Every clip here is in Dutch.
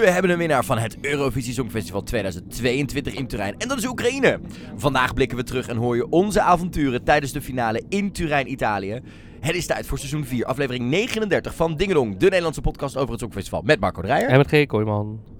We hebben een winnaar van het Eurovisie Songfestival 2022 in Turijn. En dat is Oekraïne. Vandaag blikken we terug en hoor je onze avonturen tijdens de finale in Turijn, Italië. Het is tijd voor seizoen 4, aflevering 39 van Dingelong, de Nederlandse podcast over het Songfestival. Met Marco Dreyer. En met G. Kooijman.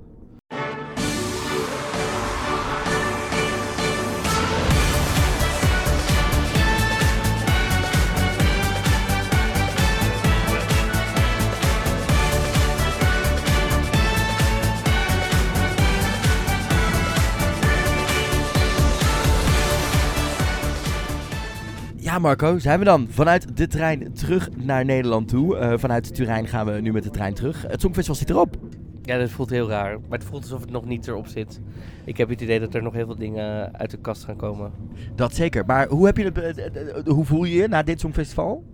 Ja, Marco, zijn we dan vanuit de trein terug naar Nederland toe. Uh, vanuit Turijn gaan we nu met de trein terug. Het Songfestival zit erop. Ja, dat voelt heel raar. Maar het voelt alsof het nog niet erop zit. Ik heb het idee dat er nog heel veel dingen uit de kast gaan komen. Dat zeker. Maar hoe, heb je het, hoe voel je je na dit Songfestival?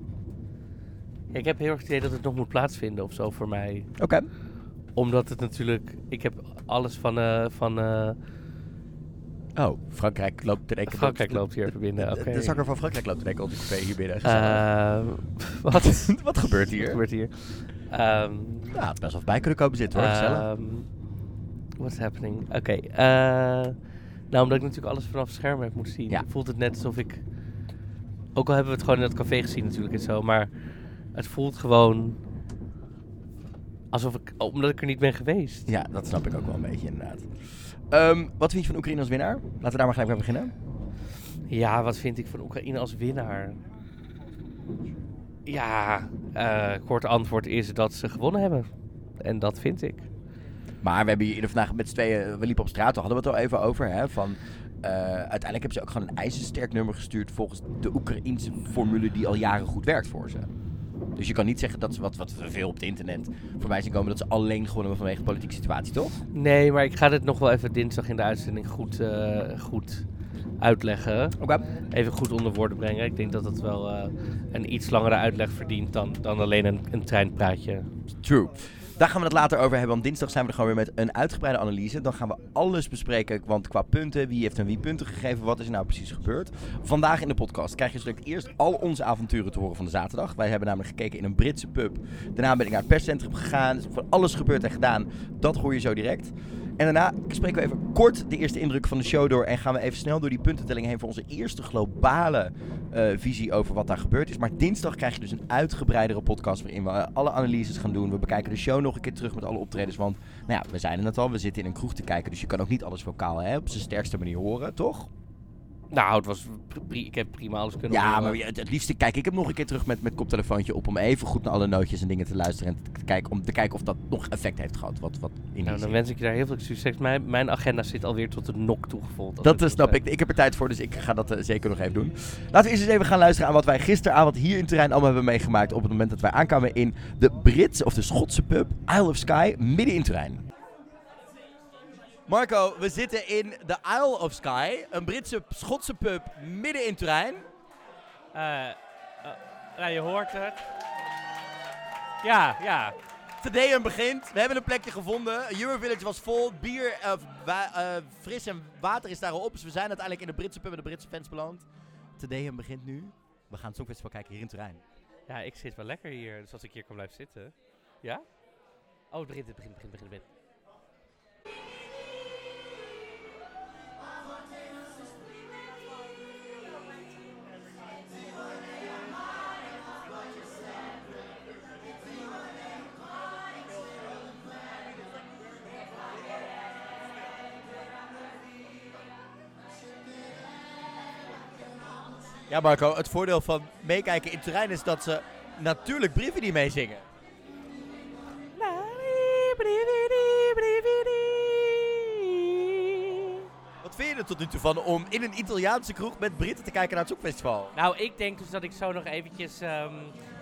Ja, ik heb heel erg het idee dat het nog moet plaatsvinden of zo voor mij. Oké. Omdat het natuurlijk... Ik heb alles van... Uh, van uh, Oh, Frankrijk loopt er Frankrijk loopt hier even binnen. De, de zanger van Frankrijk loopt er denk ik op hier binnen. Uh, wat? wat gebeurt hier? Wat gebeurt hier? Um, ja, best wel bij kunnen komen zitten hoor. Um, what's happening? Oké. Okay, uh, nou, omdat ik natuurlijk alles vanaf het scherm heb moeten zien, ja. voelt het net alsof ik. Ook al hebben we het gewoon in dat café gezien natuurlijk en zo, maar het voelt gewoon alsof ik, omdat ik er niet ben geweest. Ja, dat snap ik ook wel een beetje inderdaad. Um, wat vind je van Oekraïne als winnaar? Laten we daar maar gelijk mee beginnen. Ja, wat vind ik van Oekraïne als winnaar? Ja, uh, kort antwoord is dat ze gewonnen hebben. En dat vind ik. Maar we hebben hier vandaag met z'n tweeën, we liepen op straat, daar hadden we het al even over. Hè, van, uh, uiteindelijk hebben ze ook gewoon een ijzersterk nummer gestuurd volgens de Oekraïense formule die al jaren goed werkt voor ze. Dus je kan niet zeggen dat ze, wat, wat veel op het internet voorbij zien komen, dat ze alleen gewonnen hebben vanwege de politieke situatie, toch? Nee, maar ik ga dit nog wel even dinsdag in de uitzending goed, uh, goed uitleggen. Okay. Even goed onder woorden brengen. Ik denk dat het wel uh, een iets langere uitleg verdient dan, dan alleen een, een treinpraatje. True. Daar gaan we het later over hebben. Want dinsdag zijn we er gewoon weer met een uitgebreide analyse. Dan gaan we alles bespreken. Want qua punten, wie heeft en wie punten gegeven, wat is er nou precies gebeurd. Vandaag in de podcast krijg je straks eerst al onze avonturen te horen van de zaterdag. Wij hebben namelijk gekeken in een Britse pub. Daarna ben ik naar het perscentrum gegaan. Er is van alles gebeurd en gedaan. Dat hoor je zo direct. En daarna spreken we even kort de eerste indruk van de show door. En gaan we even snel door die puntentelling heen voor onze eerste globale uh, visie over wat daar gebeurd is. Maar dinsdag krijg je dus een uitgebreidere podcast waarin we alle analyses gaan doen. We bekijken de show nog een keer terug met alle optredens. Want nou ja, we zeiden het al, we zitten in een kroeg te kijken. Dus je kan ook niet alles vocaal hè, op zijn sterkste manier horen, toch? Nou, het was ik heb prima alles kunnen Ja, maar het, het liefste kijk ik hem nog een keer terug met, met koptelefoontje op om even goed naar alle nootjes en dingen te luisteren en te kijken, om te kijken of dat nog effect heeft gehad. Wat, wat in nou, dan wens ik je daar heel veel succes. Mijn, mijn agenda zit alweer tot de nok toegevoegd. Dat snap ik. Ik heb er tijd voor, dus ik ga dat uh, zeker nog even doen. Laten we eerst eens even gaan luisteren aan wat wij gisteravond hier in Terrein allemaal hebben meegemaakt op het moment dat wij aankwamen in de Britse of de Schotse pub Isle of Sky midden in Terrein. Marco, we zitten in de Isle of Sky, een Britse Schotse pub midden in Turijn. Uh, uh, je hoort het. Ja, ja. Tedeum begint. We hebben een plekje gevonden. Eurovillage was vol. Bier, uh, fris en water is daarop. Dus we zijn uiteindelijk in de Britse pub met de Britse fans beland. Tedeum begint nu. We gaan het Songfestival kijken hier in Turijn. Ja, ik zit wel lekker hier. Dus als ik hier kan blijven zitten. Ja? Oh, het begint, het begint, het begint, het begint. Ja, Marco, het voordeel van meekijken in terrein is dat ze natuurlijk Brividi meezingen. Wat vind je er tot nu toe van om in een Italiaanse kroeg met Britten te kijken naar het Zoekfestival? Nou, ik denk dus dat ik zo nog eventjes um,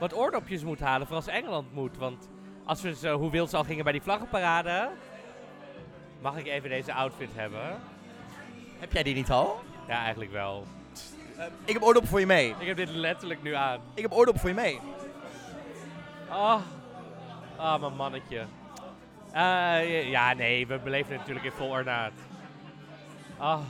wat oordopjes moet halen voor als Engeland moet. Want als we zo, hoe wild ze al gingen bij die vlaggenparade, mag ik even deze outfit hebben? Heb jij die niet al? Ja, eigenlijk wel. Ik heb oordoppen voor je mee. Ik heb dit letterlijk nu aan. Ik heb oordoppen voor je mee. Oh, oh mijn mannetje. Uh, ja, nee, we beleven het natuurlijk in vol ornaat. Oh.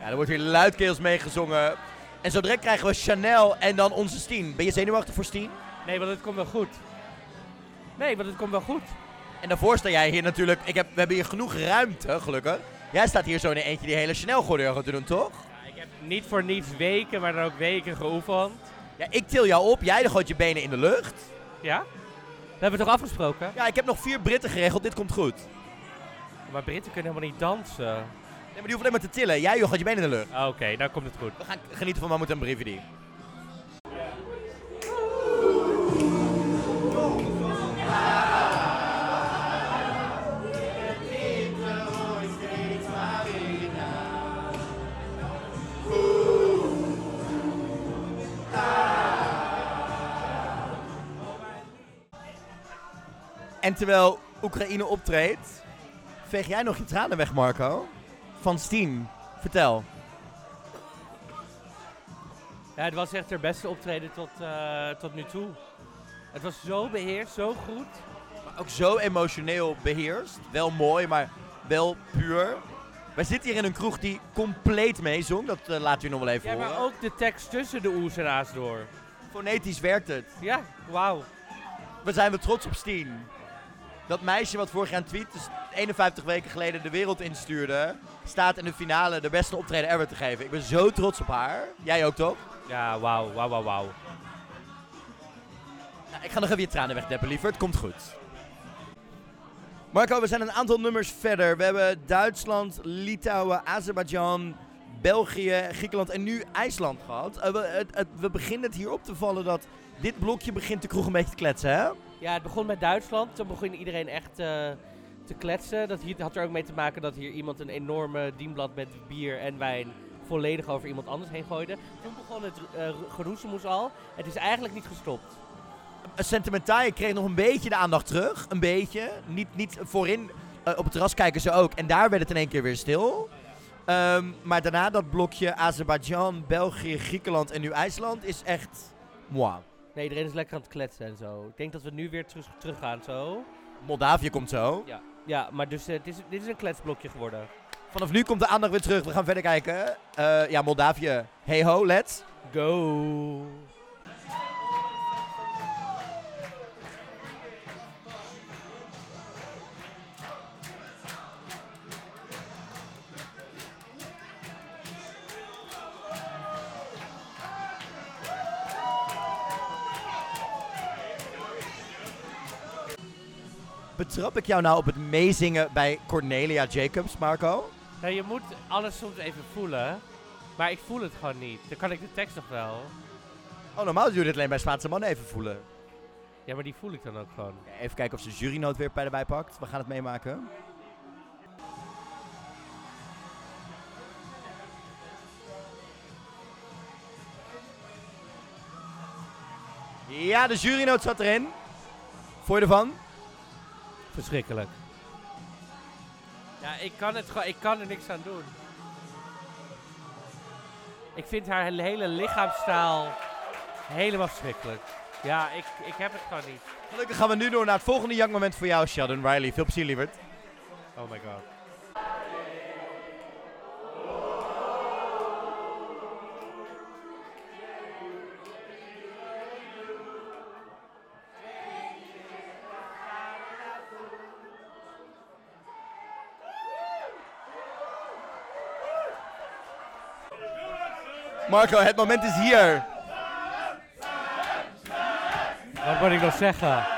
Ja, er wordt hier luidkeels meegezongen. En zo direct krijgen we Chanel en dan onze Steen. Ben je zenuwachtig voor Steen? Nee, want het komt wel goed. Nee, want het komt wel goed. En daarvoor sta jij hier natuurlijk. Ik heb, we hebben hier genoeg ruimte, gelukkig. Jij staat hier zo in eentje die hele Chanel-gordeur te doen, toch? Ja, ik heb niet voor niets weken, maar dan ook weken geoefend. Ja, ik til jou op. Jij gooit je benen in de lucht. Ja? We hebben het toch afgesproken? Ja, ik heb nog vier Britten geregeld. Dit komt goed. Maar Britten kunnen helemaal niet dansen. Nee, maar die hoeft alleen maar te tillen. Jij gooit je benen in de lucht. Oké, okay, nou komt het goed. We gaan genieten van Mammoet en Brividi. En terwijl Oekraïne optreedt, veeg jij nog je tranen weg, Marco? Van Steen. Vertel. Ja, het was echt haar beste optreden tot, uh, tot nu toe. Het was zo beheerst, zo goed. Maar ook zo emotioneel beheerst. Wel mooi, maar wel puur. Wij zitten hier in een kroeg die compleet meezong. Dat uh, laat u nog wel even ja, horen. Ja, maar ook de tekst tussen de oes en a's door. Fonetisch werkt het. Ja, wauw. We zijn we trots op Steen. Dat meisje wat vorig jaar een tweet, dus 51 weken geleden de wereld instuurde, staat in de finale de beste optreden ever te geven. Ik ben zo trots op haar. Jij ook toch? Ja, wauw, wauw, wauw, wauw. Nou, ik ga nog even je tranen wegdeppen, liever. Het komt goed. Marco, we zijn een aantal nummers verder. We hebben Duitsland, Litouwen, Azerbeidzjan, België, Griekenland en nu IJsland gehad. Uh, we, het, het, we beginnen het hier op te vallen dat dit blokje begint de kroeg een beetje te kletsen, hè? Ja, het begon met Duitsland. Toen begon iedereen echt uh, te kletsen. Dat had er ook mee te maken dat hier iemand een enorme dienblad met bier en wijn volledig over iemand anders heen gooide. Toen begon het uh, geroezemoes al. Het is eigenlijk niet gestopt. Sentimental kreeg nog een beetje de aandacht terug. Een beetje. Niet, niet voorin. Op het terras kijken ze ook. En daar werd het in één keer weer stil. Um, maar daarna dat blokje Azerbeidzjan, België, Griekenland en nu IJsland is echt moi. Nee, iedereen is lekker aan het kletsen en zo. Ik denk dat we nu weer terug, terug gaan zo. Moldavië komt zo. Ja, ja maar dus uh, dit, is, dit is een kletsblokje geworden. Vanaf nu komt de aandacht weer terug. We gaan verder kijken. Uh, ja, Moldavië. Hey ho, let's go. Betrap ik jou nou op het meezingen bij Cornelia Jacobs, Marco? Nou, je moet alles soms even voelen. Maar ik voel het gewoon niet. Dan kan ik de tekst nog wel. Oh, normaal doe je dit alleen bij Spaanse mannen even voelen. Ja, maar die voel ik dan ook gewoon. Even kijken of ze jurynoot weer bij erbij pakt. We gaan het meemaken. Ja, de jurynoot zat erin. Vond je ervan? Verschrikkelijk. Ja, ik kan, het gewoon, ik kan er niks aan doen. Ik vind haar hele lichaamstaal helemaal verschrikkelijk. Ja, ik, ik heb het gewoon niet. Gelukkig gaan we nu door naar het volgende jankmoment voor jou, Sheldon Riley. Veel plezier, lieverd. Oh my god. Marco, het moment is hier. Wat moet ik nog zeggen?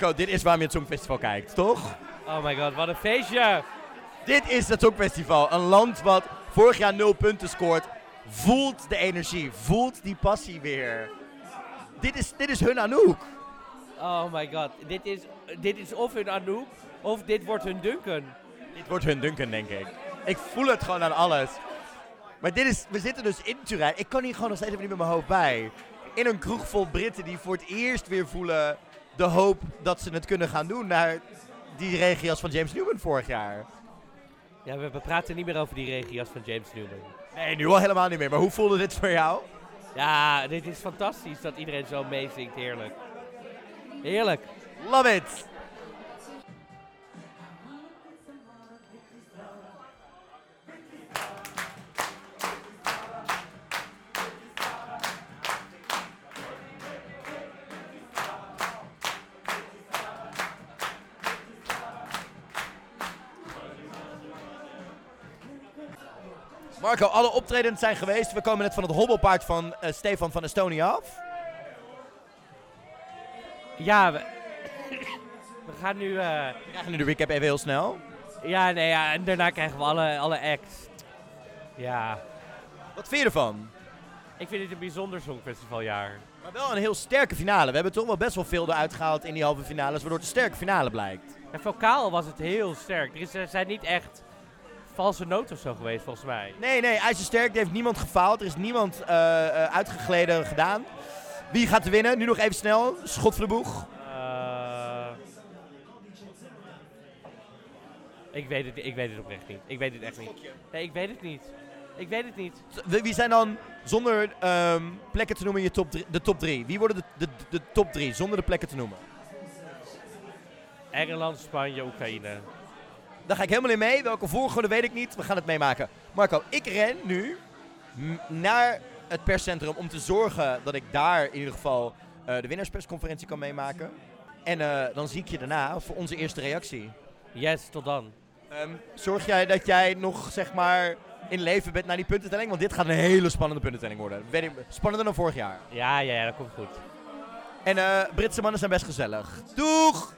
Marco, dit is waarom je het Songfestival kijkt, toch? Oh my god, wat een feestje! Dit is het Songfestival. Een land wat vorig jaar nul punten scoort. Voelt de energie, voelt die passie weer. Dit is, dit is hun Anouk. Oh my god, dit is, dit is of hun Anouk, of dit wordt hun Duncan. Dit wordt hun Duncan, denk ik. Ik voel het gewoon aan alles. Maar dit is, we zitten dus in Turijn. Ik kan hier gewoon nog steeds even niet met mijn hoofd bij. In een kroeg vol Britten die voor het eerst weer voelen de hoop dat ze het kunnen gaan doen naar die regias van James Newman vorig jaar. Ja, we, we praten niet meer over die regias van James Newman. Nee, nu al helemaal niet meer. Maar hoe voelde dit voor jou? Ja, dit is fantastisch dat iedereen zo meezingt. Heerlijk. Heerlijk. Love it! Marco, alle optredens zijn geweest. We komen net van het hobbelpaard van uh, Stefan van Estonia af. Ja, we, we gaan nu... Uh, we krijgen nu de recap even heel snel. Ja, nee, ja, en daarna krijgen we alle, alle acts. Ja. Wat vind je ervan? Ik vind het een bijzonder songfestivaljaar. Maar wel een heel sterke finale. We hebben toch wel best wel veel eruit gehaald in die halve finales, waardoor het een sterke finale blijkt. En vocaal was het heel sterk. Er, er zijn niet echt valse noot of zo geweest, volgens mij. Nee, nee, IJzersterk. Er heeft niemand gefaald. Er is niemand uh, uh, uitgegleden gedaan. Wie gaat er winnen? Nu nog even snel. Schot voor de boeg. Uh, ik, weet het, ik weet het oprecht niet. Ik weet het echt niet. Nee, ik weet het niet. Ik weet het niet. Wie zijn dan, zonder um, plekken te noemen, je top de top drie? Wie worden de, de, de top drie, zonder de plekken te noemen? Engeland, Spanje, Oekraïne. Daar ga ik helemaal in mee. Welke volgorde weet ik niet. We gaan het meemaken. Marco, ik ren nu naar het perscentrum om te zorgen dat ik daar in ieder geval uh, de winnaarspersconferentie kan meemaken. En uh, dan zie ik je daarna voor onze eerste reactie. Yes, tot dan. Um, zorg jij dat jij nog zeg maar in leven bent naar die puntentelling? Want dit gaat een hele spannende puntentelling worden. Spannender dan vorig jaar. Ja, ja, ja dat komt goed. En uh, Britse mannen zijn best gezellig. Doeg!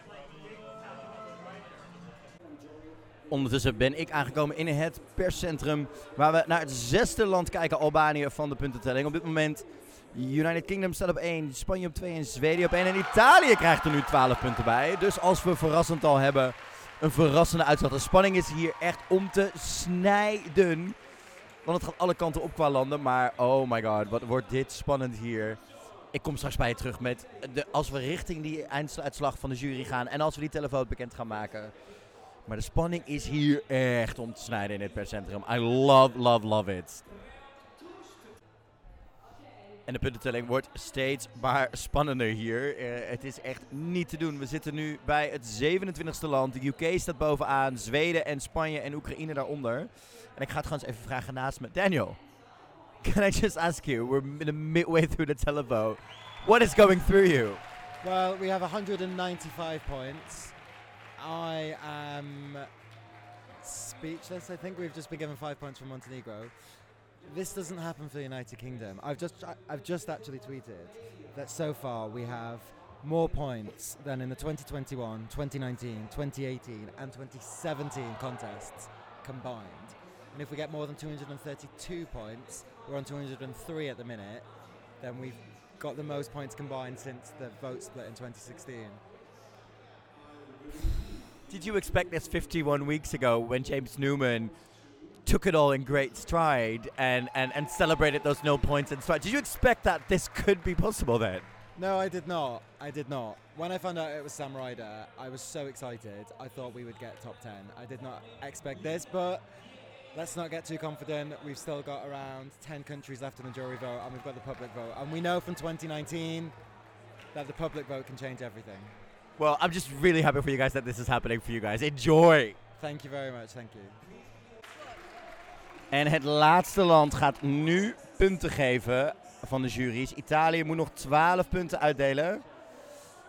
Ondertussen ben ik aangekomen in het perscentrum waar we naar het zesde land kijken, Albanië, van de puntentelling. Op dit moment United Kingdom staat op 1, Spanje op 2 en Zweden op 1. En Italië krijgt er nu 12 punten bij. Dus als we verrassend al hebben, een verrassende uitslag. De spanning is hier echt om te snijden. Want het gaat alle kanten op qua landen. Maar oh my god, wat wordt dit spannend hier. Ik kom straks bij je terug met, de, als we richting die einduitslag van de jury gaan. En als we die telefoon bekend gaan maken. Maar de spanning is hier echt om te snijden in het perscentrum. I love, love, love it. En de puntentelling wordt steeds maar spannender hier. Uh, het is echt niet te doen. We zitten nu bij het 27e land. De UK staat bovenaan. Zweden en Spanje en Oekraïne daaronder. En ik ga het gewoon eens even vragen naast me. Daniel, can I just ask you? We're in midway through the televote. What is going through you? Well, we have 195 points. I am speechless. I think we've just been given five points from Montenegro. This doesn't happen for the United Kingdom. I've just I've just actually tweeted that so far we have more points than in the 2021, 2019, 2018, and 2017 contests combined. And if we get more than 232 points, we're on 203 at the minute, then we've got the most points combined since the vote split in 2016. Did you expect this 51 weeks ago when James Newman took it all in great stride and, and, and celebrated those no points in stride? Did you expect that this could be possible then? No, I did not. I did not. When I found out it was Sam Ryder, I was so excited. I thought we would get top 10. I did not expect this, but let's not get too confident. We've still got around 10 countries left in the jury vote, and we've got the public vote. And we know from 2019 that the public vote can change everything. Well, I'm just really happy for you guys that this is happening for you guys. Enjoy! Thank you very much, thank you. En het laatste land gaat nu punten geven van de jury's. Italië moet nog 12 punten uitdelen.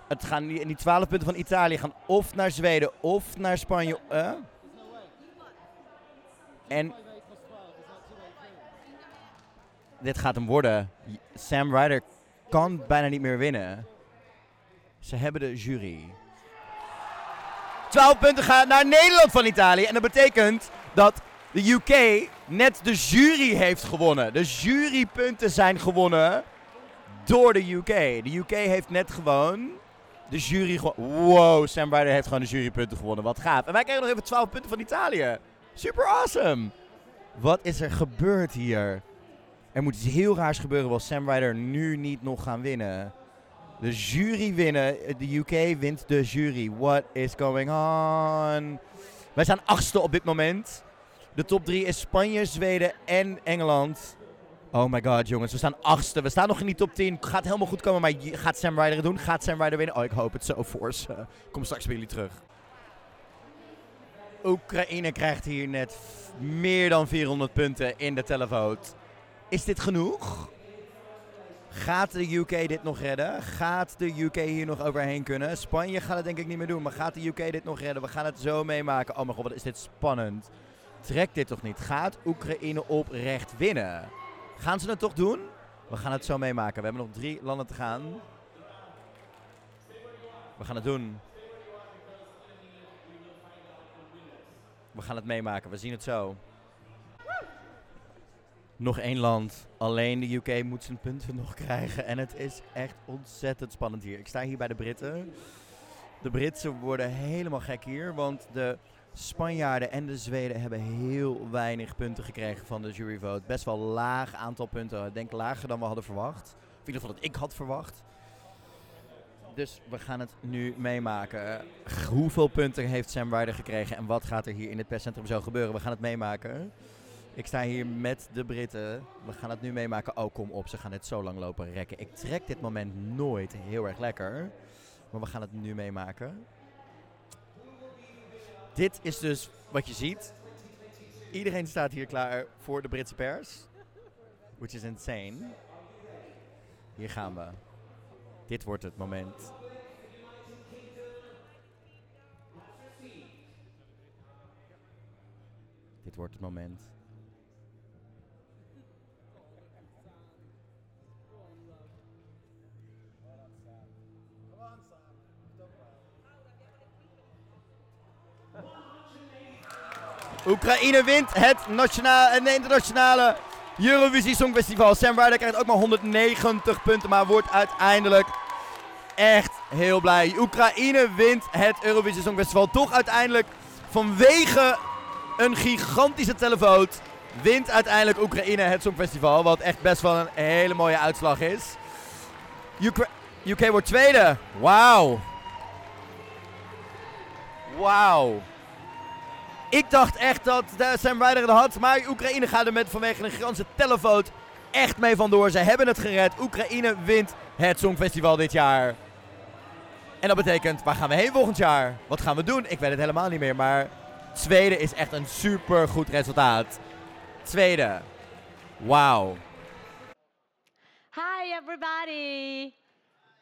Het gaan die, die 12 punten van Italië gaan of naar Zweden of naar Spanje. Uh? En dit gaat hem worden. Sam Ryder kan bijna niet meer winnen. Ze hebben de jury. 12 punten gaan naar Nederland van Italië. En dat betekent dat de UK net de jury heeft gewonnen. De jurypunten zijn gewonnen door de UK. De UK heeft net gewoon de jury gewonnen. Wow, Sam Ryder heeft gewoon de jurypunten gewonnen. Wat gaaf. En wij krijgen nog even 12 punten van Italië. Super awesome. Wat is er gebeurd hier? Er moet iets heel raars gebeuren. Wil Sam Ryder nu niet nog gaan winnen? De jury winnen. De UK wint de jury. What is going on? Wij zijn achtste op dit moment. De top drie is Spanje, Zweden en Engeland. Oh my god, jongens. We staan achtste. We staan nog in die top 10. Gaat helemaal goed komen. Maar gaat Sam Ryder het doen? Gaat Sam Ryder winnen? Oh, ik hoop het zo voor ze. Kom straks bij jullie terug. Oekraïne krijgt hier net meer dan 400 punten in de televote. Is dit genoeg? Gaat de UK dit nog redden? Gaat de UK hier nog overheen kunnen? Spanje gaat het denk ik niet meer doen, maar gaat de UK dit nog redden? We gaan het zo meemaken. Oh mijn god, wat is dit spannend. Trekt dit toch niet? Gaat Oekraïne oprecht winnen? Gaan ze het toch doen? We gaan het zo meemaken. We hebben nog drie landen te gaan. We gaan het doen. We gaan het meemaken. We zien het zo. Nog één land. Alleen de UK moet zijn punten nog krijgen. En het is echt ontzettend spannend hier. Ik sta hier bij de Britten. De Britsen worden helemaal gek hier. Want de Spanjaarden en de Zweden hebben heel weinig punten gekregen van de juryvote. Best wel laag aantal punten. Ik denk lager dan we hadden verwacht. Of in ieder geval dat ik had verwacht. Dus we gaan het nu meemaken. Hoeveel punten heeft Sam Ryder gekregen en wat gaat er hier in het perscentrum zo gebeuren? We gaan het meemaken. Ik sta hier met de Britten. We gaan het nu meemaken. Oh, kom op. Ze gaan het zo lang lopen rekken. Ik trek dit moment nooit heel erg lekker. Maar we gaan het nu meemaken. Dit is dus wat je ziet. Iedereen staat hier klaar voor de Britse pers. Which is insane. Hier gaan we. Dit wordt het moment. Dit wordt het moment. Oekraïne wint het nationale en internationale Eurovisie Songfestival. Sam Ryder krijgt ook maar 190 punten, maar wordt uiteindelijk echt heel blij. Oekraïne wint het Eurovisie Songfestival. Toch uiteindelijk vanwege een gigantische televoot wint uiteindelijk Oekraïne het Songfestival. Wat echt best wel een hele mooie uitslag is. UK wordt tweede. Wauw. Wauw. Ik dacht echt dat Sam Ryder het had. Maar Oekraïne gaat er met vanwege een gigantische televoot echt mee vandoor. Ze hebben het gered. Oekraïne wint het Songfestival dit jaar. En dat betekent, waar gaan we heen volgend jaar? Wat gaan we doen? Ik weet het helemaal niet meer. Maar tweede is echt een super goed resultaat. Tweede. Wauw. Hi everybody.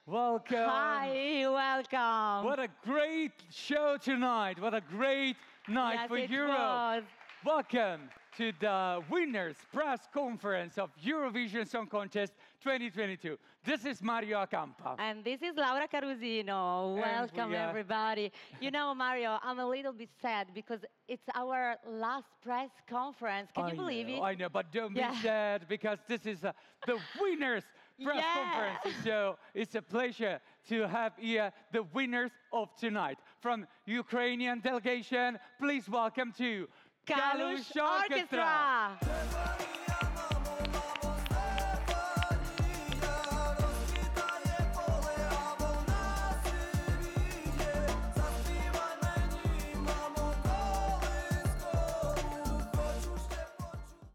Welcome. Hi, welcome. What a great show tonight. What a great night yes, for Europe. was. Welcome to the winners press conference of Eurovision Song Contest 2022. This is Mario Acampa. And this is Laura Carusino. Welcome, we everybody. You know, Mario, I'm a little bit sad because it's our last press conference. Can I you believe know, it? I know, but don't Yeah. be sad because this is uh, the winners press Yeah. conference. So it's a pleasure to have here the winners of tonight. From Ukrainian delegation, please welcome to Kalush Orchestra. Orchestra.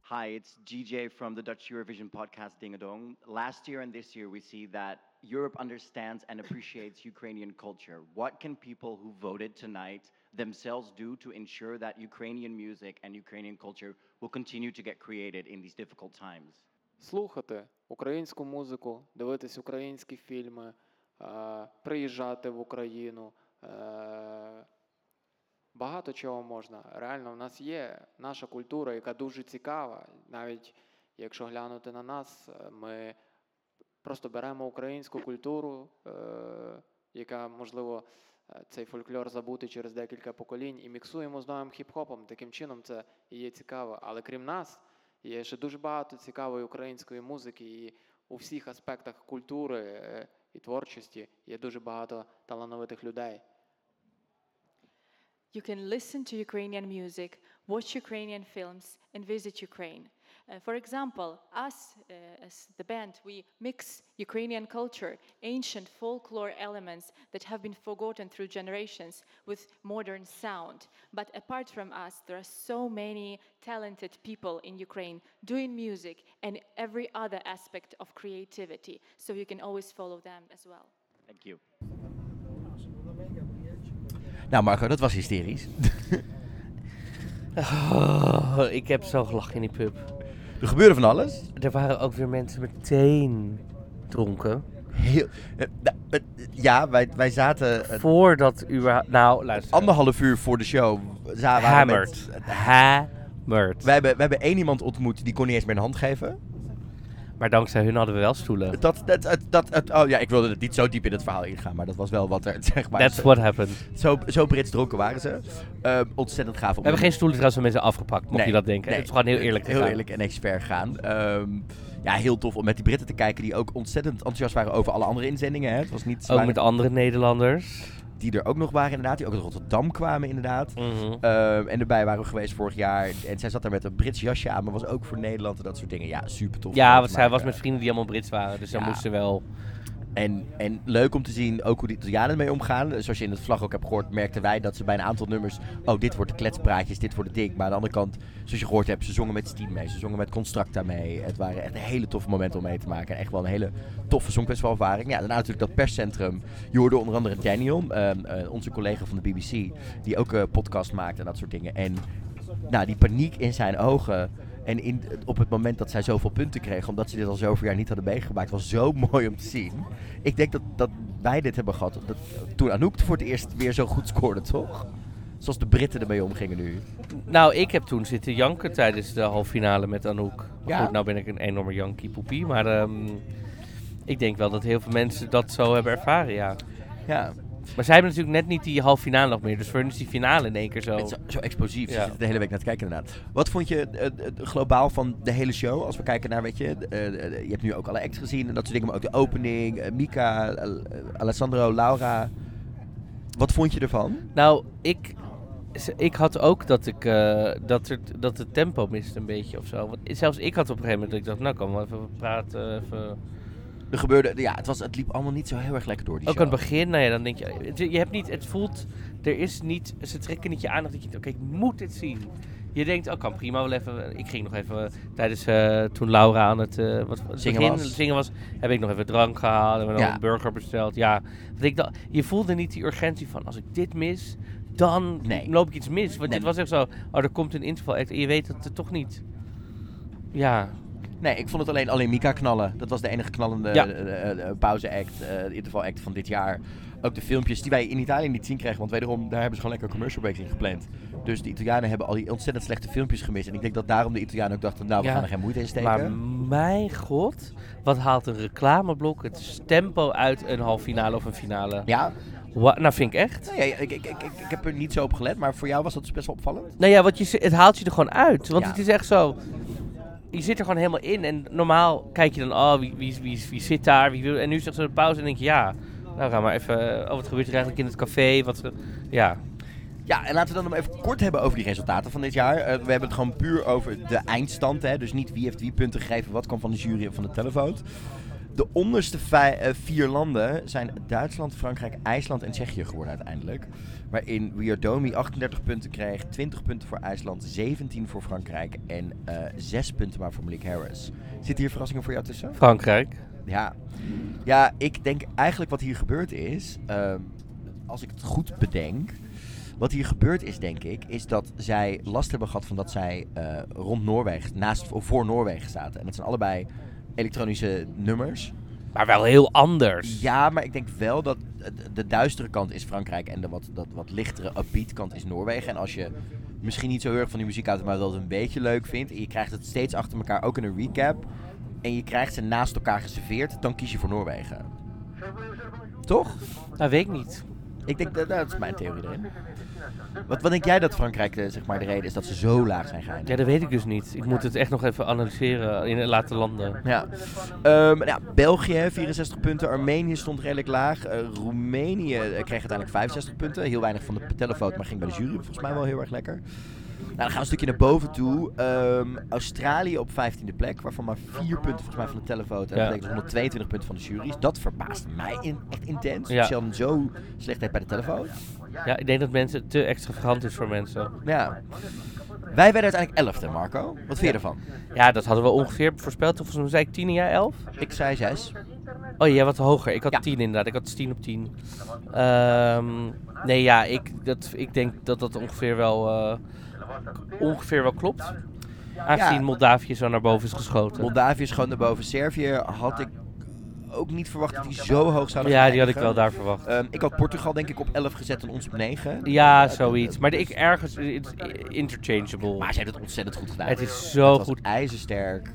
Hi, it's GJ from the Dutch Eurovision podcast Ding a Dong. Last year and this year, we see that Europe understands and appreciates Ukrainian culture. What can people who voted tonight themselves do to ensure that Ukrainian music and Ukrainian culture will continue to get created in these difficult times? слухати українську музику, дивитись українські фільми, е, приїжджати в Україну. е, Багато чого можна. Реально, в нас є наша культура, яка дуже цікава. Навіть якщо глянути на нас, е, ми просто беремо українську культуру, е, яка, можливо, е, цей фольклор забути через декілька поколінь і міксуємо з новим хіп-хопом. Таким чином це і є цікаво. Але крім нас, є ще дуже багато цікавої української музики, і у всіх аспектах культури е, і творчості є дуже багато талановитих людей. You can listen to Ukrainian music, watch Ukrainian films, and visit Ukraine. Uh, for example, us uh, as the band, we mix Ukrainian culture, ancient folklore elements that have been forgotten through generations with modern sound. But apart from us, there are so many talented people in Ukraine doing music and every other aspect of creativity. So you can always follow them as well. Thank you. Nou Marco, dat was hysterisch. Oh, ik heb zo gelachen in die pub. Er gebeurde van alles. Er waren ook weer mensen meteen dronken. Heel, eh, eh, ja, wij, wij zaten eh, Voordat überhaupt... Nou, luister. anderhalf uur voor de show. za- waren we Hammered. met- Hammered. wij, hebben, wij hebben één iemand ontmoet die kon niet eens meer een hand geven. Maar dankzij hun hadden we wel stoelen. Dat, dat, dat, oh ja, ik wilde het niet zo diep in het verhaal ingaan, maar dat was wel wat er, zeg maar. That's zo, what happened. zo, zo Brits dronken waren ze. Eh, ontzettend gaaf. We hebben geen stoelen trouwens van mensen afgepakt, mocht Nee, je dat denken. nee. Het is gewoon heel eerlijk Heel gaan. eerlijk en expert gaan. Ehm, ja, heel tof om met die Britten te kijken die ook ontzettend enthousiast waren over alle andere inzendingen. Hè. Het was niet Ook waren- met andere Nederlanders. Die er ook nog waren inderdaad, die ook uit Rotterdam kwamen inderdaad. Mhm. Ehm, en erbij waren we geweest vorig jaar. En zij zat daar met een Brits jasje aan, maar was ook voor Nederland en dat soort dingen. Ja, super tof. Ja, want zij was met vrienden die allemaal Brits waren. Dus dan Ja. moesten wel... En, en leuk om te zien ook hoe de Italianen ermee omgaan. Zoals je in het vlag ook hebt gehoord, merkten wij dat ze bij een aantal nummers... Oh, dit wordt de kletspraatjes, dit wordt de ding. Maar aan de andere kant, zoals je gehoord hebt, ze zongen met Steam mee. Ze zongen met Constructa mee. Het waren echt hele toffe momenten om mee te maken. En echt wel een hele toffe songfestivalervaring. Ja, daarna natuurlijk dat perscentrum. Je hoorde onder andere Daniel, ehm, eh, onze collega van de BBC... die ook een podcast maakt en dat soort dingen. En nou, die paniek in zijn ogen... En in, op het moment dat zij zoveel punten kregen, omdat ze dit al zoveel jaar niet hadden meegemaakt, was zo mooi om te zien. Ik denk dat, dat wij dit hebben gehad. Dat, toen Anouk voor het eerst weer zo goed scoorde, toch? Zoals de Britten ermee omgingen nu. Nou, ik heb toen zitten janken tijdens de halve finale met Anouk. Maar Ja? Goed, nou ben ik een enorme jankie poepie. Maar ehm, ik denk wel dat heel veel mensen dat zo hebben ervaren, ja. Ja, Maar zij hebben natuurlijk net niet die halve finale nog meer. Dus voor hun is die finale in één keer zo... het is zo, zo explosief. Ze Ja. zitten de hele week naar te kijken inderdaad. Wat vond je eh, eh, globaal van de hele show? Als we kijken naar, weet je, eh, eh, je hebt nu ook alle acts gezien en dat soort dingen. Maar ook de opening, eh, Mika, eh, Alessandro, Laura. Wat vond je ervan? Nou, ik, ik had ook dat, ik, eh, dat, er, dat het tempo miste een beetje of zo. Want zelfs ik had op een gegeven moment dat ik dacht, nou kan we even praten. Even. Er gebeurde, ja, het, was, het liep allemaal niet zo heel erg lekker door die Ook show. aan het begin, nou ja, dan denk je, het, je hebt niet, het voelt, er is niet, ze trekken niet je aandacht dat je oké, ik moet dit zien. Je denkt, oh kan prima wel even, ik ging nog even tijdens, eh, toen Laura aan het, eh, wat, Zingen begin, was. zingen was, heb ik nog even drank gehaald, nog Ja. een burger besteld. Ja, want ik dacht, je voelde niet die urgentie van, als ik dit mis, dan Nee. loop ik iets mis. Want Nee. dit was echt zo, oh er komt een interval act en je weet dat het toch niet, ja, Nee, ik vond het alleen, alleen Mika knallen. Dat was de enige knallende Ja. eh, eh, eh, pauze-act, eh interval-act van dit jaar. Ook de filmpjes die wij in Italië niet zien kregen, want wederom, daar hebben ze gewoon lekker commercial breaks in gepland. Dus de Italianen hebben al die ontzettend slechte filmpjes gemist. En ik denk dat daarom de Italianen ook dachten, nou, we Ja. gaan er geen moeite in steken. Maar mijn god, wat haalt een reclameblok het tempo uit een halve finale of een finale? Ja, nou, vind ik echt. nee, ik, ik, ik, ik, ik heb er niet zo op gelet, maar voor jou was dat dus best wel opvallend. Nou ja, wat je, het haalt je er gewoon uit. Want Ja. het is echt zo. Je zit er gewoon helemaal in. En normaal kijk je dan, oh, wie, wie, wie, wie zit daar? Wie wil, en nu zegt ze een pauze en denk je, ja, nou ga maar even. Oh, wat gebeurt er eigenlijk in het café? Wat, ja. Ja, en laten we dan nog even kort hebben over die resultaten van dit jaar. Eh, we hebben het gewoon puur over de eindstand. Hè? Dus niet wie heeft wie punten gegeven, wat kwam van de jury en van de televoot. De onderste vij- eh, vier landen zijn Duitsland, Frankrijk, IJsland en Tsjechië geworden uiteindelijk. Waarin Domi 38 punten kreeg, 20 punten voor IJsland, 17 voor Frankrijk en eh 6 punten maar voor Malik Harris. Zitten hier verrassingen voor jou tussen? Frankrijk. Ja. ja, ik denk eigenlijk wat hier gebeurd is, ehm, als ik het goed bedenk, wat hier gebeurd is, denk ik, is dat zij last hebben gehad van dat zij eh, rond Noorwegen, naast of voor Noorwegen zaten. En het zijn allebei elektronische nummers. Maar wel heel anders. Ja, maar ik denk wel dat de, de duistere kant is Frankrijk en de wat, dat, wat lichtere upbeat kant is Noorwegen. En als je misschien niet zo heel erg van die muziek houdt, maar wel het een beetje leuk vindt, en je krijgt het steeds achter elkaar ook in een recap, en je krijgt ze naast elkaar geserveerd, dan kies je voor Noorwegen. Toch? Dat weet ik niet. Ik denk dat dat is mijn theorie erin. Wat, wat denk jij dat Frankrijk eh, zeg maar, de reden is dat ze zo laag zijn geëindigd? Ja, dat weet ik dus niet. Ik moet het echt nog even analyseren in laten landen. Ja. Ehm, ja, België 64 punten, Armenië stond redelijk laag, Eh, Roemenië eh, kreeg uiteindelijk 65 punten, heel weinig van de telefoot, maar ging bij de jury volgens mij wel heel erg lekker. Nou, dan gaan we een stukje naar boven toe. Ehm, Australië op 15e plek, waarvan maar 4 punten volgens mij van de telefoot. En Ja. dat betekent 122 punten van de jury's. Dat verbaast mij in, echt intens. Ja. Dat Sheldon zo slecht heeft bij de telefoon. Ja, ik denk dat mensen te extravagant is voor mensen. Ja. Wij werden uiteindelijk 11e, Marco. Wat vind je ervan? Ja, dat hadden we ongeveer voorspeld. Of volgens mij zei ik 10 en jij 11? Ik zei 6. Oh, jij wat hoger. Ik had Ja. 10 inderdaad. Ik had 10 op 10. Ehm, nee, ja, ik, dat, ik denk dat dat ongeveer wel, eh, ongeveer wel klopt. Aangezien Ja. Moldavië zo naar boven is geschoten. Moldavië schoot naar boven. Servië had ik ook niet verwacht dat die zo hoog zouden ja, die had ik wel daar verwacht. Ehm, ik had Portugal denk ik op 11 gezet en ons op 9. Ja, zoiets. Maar de, ik ergens, het is interchangeable. Maar ze hebben het ontzettend goed gedaan. Het is zo Het was goed. ijzersterk.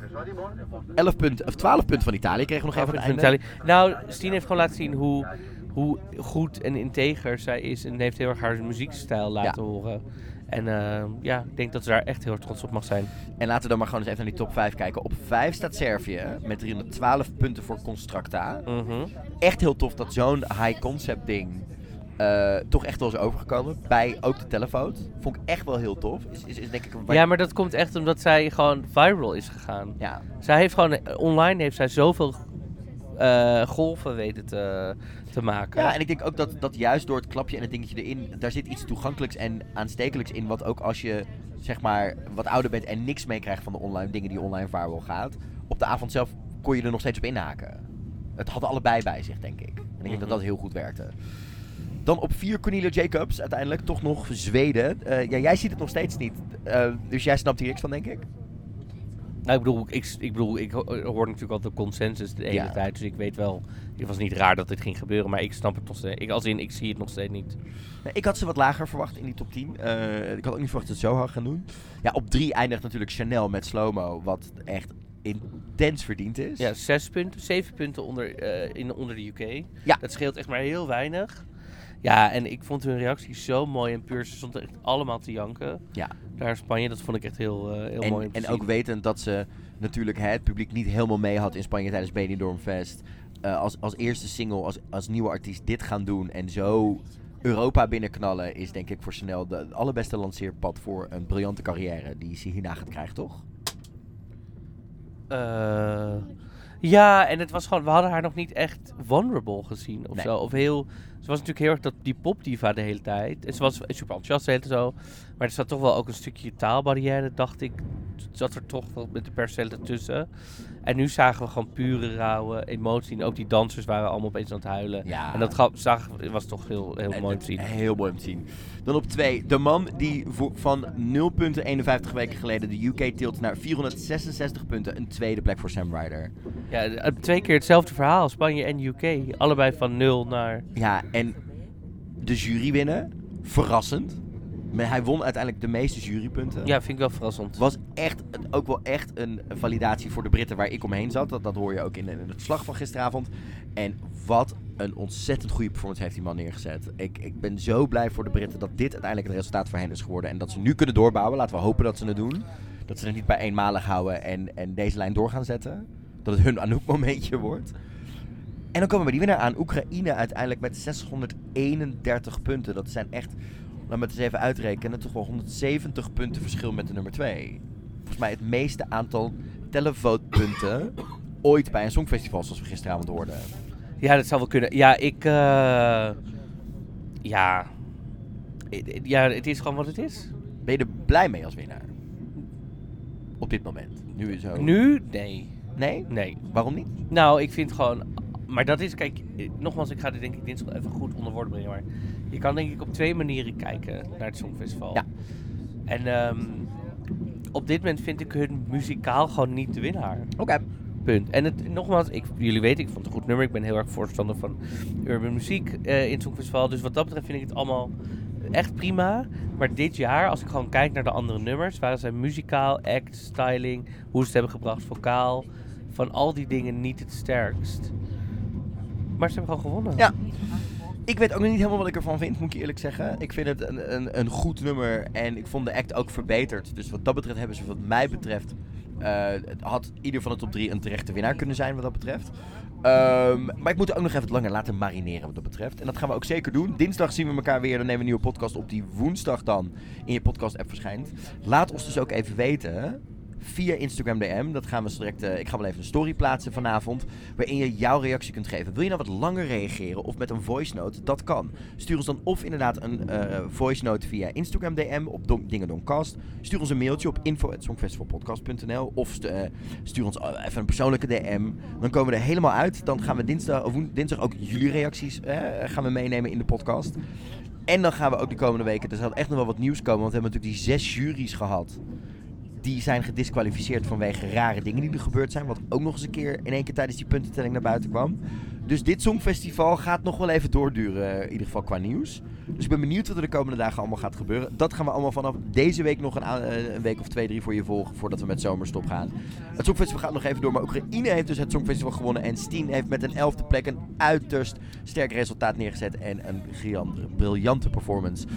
11 punten, of 12 punten van Italië kregen we nog even aan het Van einde. Italië. Nou, Stien heeft gewoon laten zien hoe, hoe goed en integer zij is. En heeft heel erg haar muziekstijl laten horen. En eh, ja, ik denk dat ze daar echt heel trots op mag zijn. En laten we dan maar gewoon eens even naar die top 5 kijken. Op 5 staat Servië met 312 punten voor Constructa. Mhm. Echt heel tof dat zo'n high concept ding eh, toch echt wel is overgekomen. Bij ook de telefoon. Vond ik echt wel heel tof. Is, is, is denk ik een Ja, maar dat komt echt omdat zij gewoon viral is gegaan. Ja. Zij heeft gewoon, eh, online heeft zij zoveel eh, golven weten te, te maken. Ja, en ik denk ook dat, dat juist door het klapje en het dingetje erin, daar zit iets toegankelijks en aanstekelijks in. Wat ook als je zeg maar wat ouder bent en niks meekrijgt van de online dingen die online viral gaat. Op de avond zelf kon je er nog steeds op inhaken. Het had allebei bij zich, denk ik. En ik denk dat dat heel goed werkte. Dan op 4 Cornelia Jacobs, uiteindelijk toch nog Zweden. Eh, ja, jij ziet het nog steeds niet. Eh, dus jij snapt hier niks van, denk ik. Nou, ik bedoel, ik, ik bedoel, ik ho- hoor natuurlijk altijd de consensus de hele Ja. tijd. Dus ik weet wel, het was niet raar dat dit ging gebeuren. Maar ik snap het nog steeds. Ik, als in, ik zie het nog steeds niet. Nee, ik had ze wat lager verwacht in die top 10. Eh, ik had ook niet verwacht dat ze het zo hard gaan doen. Ja, op 3 eindigt natuurlijk Chanel met Slow-Mo, wat echt intens verdiend is. Ja, zes punten, zeven punten onder, eh, in, onder de UK. Ja. Dat scheelt echt maar heel weinig. Ja, en ik vond hun reactie zo mooi en puur. Ze stonden echt allemaal te janken. Ja. Daar in Spanje, dat vond ik echt heel, eh, heel en, mooi en ook wetend dat ze natuurlijk hè, het publiek niet helemaal mee had in Spanje tijdens Benidorm Fest. Eh, als, als eerste single, als, als nieuwe artiest dit gaan doen en zo Europa binnenknallen, is denk ik voor Chanel de allerbeste lanceerpad voor een briljante carrière die ze hierna gaat krijgen, toch? Eh, ja, en het was gewoon, we hadden haar nog niet echt vulnerable gezien of Nee. zo. Of heel, ze was natuurlijk heel erg dat, die popdiva de hele tijd. En ze was super enthousiast tijd zo. Maar er zat toch wel ook een stukje taalbarrière, dacht ik. Zat er toch wel met de percelen tussen. En nu zagen we gewoon pure rauwe emotie. En ook die dansers waren allemaal opeens aan het huilen. Ja. En dat gaf, zag, was toch heel, heel En mooi om te zien. Heel mooi om te zien. Dan op 2, de man die voor, van 0 punten 51 weken geleden de UK tilt naar 466 punten. Een tweede plek voor Sam Ryder. Ja, eh, twee keer hetzelfde verhaal. Spanje en UK. Allebei van 0 naar... Ja, en de jury winnen. Verrassend. Maar hij won uiteindelijk de meeste jurypunten. Ja, vind ik wel verrassend. Was echt, ook wel echt een validatie voor de Britten waar ik omheen zat. Dat, dat hoor je ook in, in het verslag van gisteravond. En wat een ontzettend goede performance heeft die man neergezet. Ik, ik ben zo blij voor de Britten dat dit uiteindelijk het resultaat voor hen is geworden. En dat ze nu kunnen doorbouwen. Laten we hopen dat ze het doen. Dat ze het niet bij eenmalig houden en, en deze lijn door gaan zetten. Dat het hun Anouk momentje wordt. En dan komen we die winnaar aan. Oekraïne uiteindelijk met 631 punten. Dat zijn echt, laten we het eens even uitrekenen, toch wel 170 punten verschil met de nummer 2. Volgens mij het meeste aantal televotepunten ooit bij een songfestival, zoals we gisteravond hoorden. Ja, dat zou wel kunnen. Ja, ik. eh, ja. Ja, het is gewoon wat het is. Ben je er blij mee als winnaar? Op dit moment. Nu zo. Nu? Nee. Nee? Nee. Waarom niet? Nou, ik vind gewoon. Maar dat is, kijk, eh, nogmaals, ik ga dit denk ik dinsdag even goed onder woorden brengen. Maar je kan denk ik op twee manieren kijken naar het Songfestival. Ja. En ehm, op dit moment vind ik hun muzikaal gewoon niet de winnaar. Oké. Punt. En het, nogmaals, ik, jullie weten, ik vond het een goed nummer. Ik ben heel erg voorstander van urban muziek eh, in het Songfestival. Dus wat dat betreft vind ik het allemaal echt prima. Maar dit jaar, als ik gewoon kijk naar de andere nummers, waren zij muzikaal, act, styling, hoe ze het hebben gebracht, vocaal, van al die dingen niet het sterkst. Maar ze hebben gewoon gewonnen. Ja. Ik weet ook nog niet helemaal wat ik ervan vind, moet ik eerlijk zeggen. Ik vind het een, een, een goed nummer en ik vond de act ook verbeterd. Dus wat dat betreft hebben ze wat mij betreft... Uh, had ieder van de top drie een terechte winnaar kunnen zijn wat dat betreft. Um, maar ik moet ook nog even langer laten marineren wat dat betreft. En dat gaan we ook zeker doen. Dinsdag zien we elkaar weer. Dan nemen we een nieuwe podcast op die woensdag dan in je podcast app verschijnt. Laat ons dus ook even weten via Instagram DM. Dat gaan we direct. Uh, ik ga wel even een story plaatsen vanavond. Waarin je jouw reactie kunt geven. Wil je nou wat langer reageren of met een voice note? Dat kan. Stuur ons dan of inderdaad een uh, voice note via Instagram DM op Don Dingedoncast. Stuur ons een mailtje op info.songfestivalpodcast.nl. Of uh, stuur ons even een persoonlijke DM. Dan komen we er helemaal uit. Dan gaan we dinsdag, of dinsdag ook jullie reacties gaan we meenemen in de podcast. En dan gaan we ook de komende weken. Er zal echt nog wel wat nieuws komen. Want we hebben natuurlijk die zes juries gehad die zijn gedisqualificeerd vanwege rare dingen die er gebeurd zijn. Wat ook nog eens een keer in één keer tijdens die puntentelling naar buiten kwam. Dus dit Songfestival gaat nog wel even doorduren, in ieder geval qua nieuws. Dus ik ben benieuwd wat er de komende dagen allemaal gaat gebeuren. Dat gaan we allemaal vanaf deze week nog een, eh, een week of twee, drie voor je volgen. Voordat we met zomerstop gaan. Het Songfestival gaat nog even door. Maar Oekraïne heeft dus het Songfestival gewonnen. En Steen heeft met een elfde plek een uiterst sterk resultaat neergezet. En een briljante performance.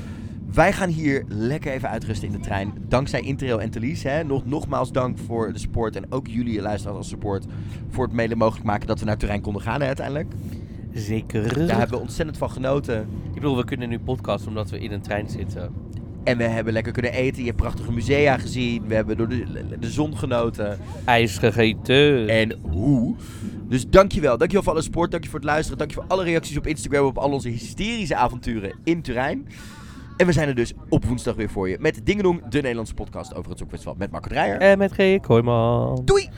Wij gaan hier lekker even uitrusten in de trein. Dankzij Intrail en Thalys. Hè. Nog, nogmaals dank voor de support. En ook jullie luisteraars als support. Voor het mede mogelijk maken dat we naar Turijn konden gaan hè, uiteindelijk. Zeker. Daar hebben we ontzettend van genoten. Ik bedoel, we kunnen nu podcasten omdat we in een trein zitten. En we hebben lekker kunnen eten. Je hebt prachtige musea gezien. We hebben door de, de zon genoten. IJs gegeten. En hoe. Dus dankjewel. Dankjewel voor alle support. Dankjewel voor het luisteren. Dankjewel voor alle reacties op Instagram op al onze hysterische avonturen in Turijn. En we zijn er dus op woensdag weer voor je met Dingedong, de Nederlandse podcast over het Songfestival met Marco Dreyer. En met G. Kooijman. Doei!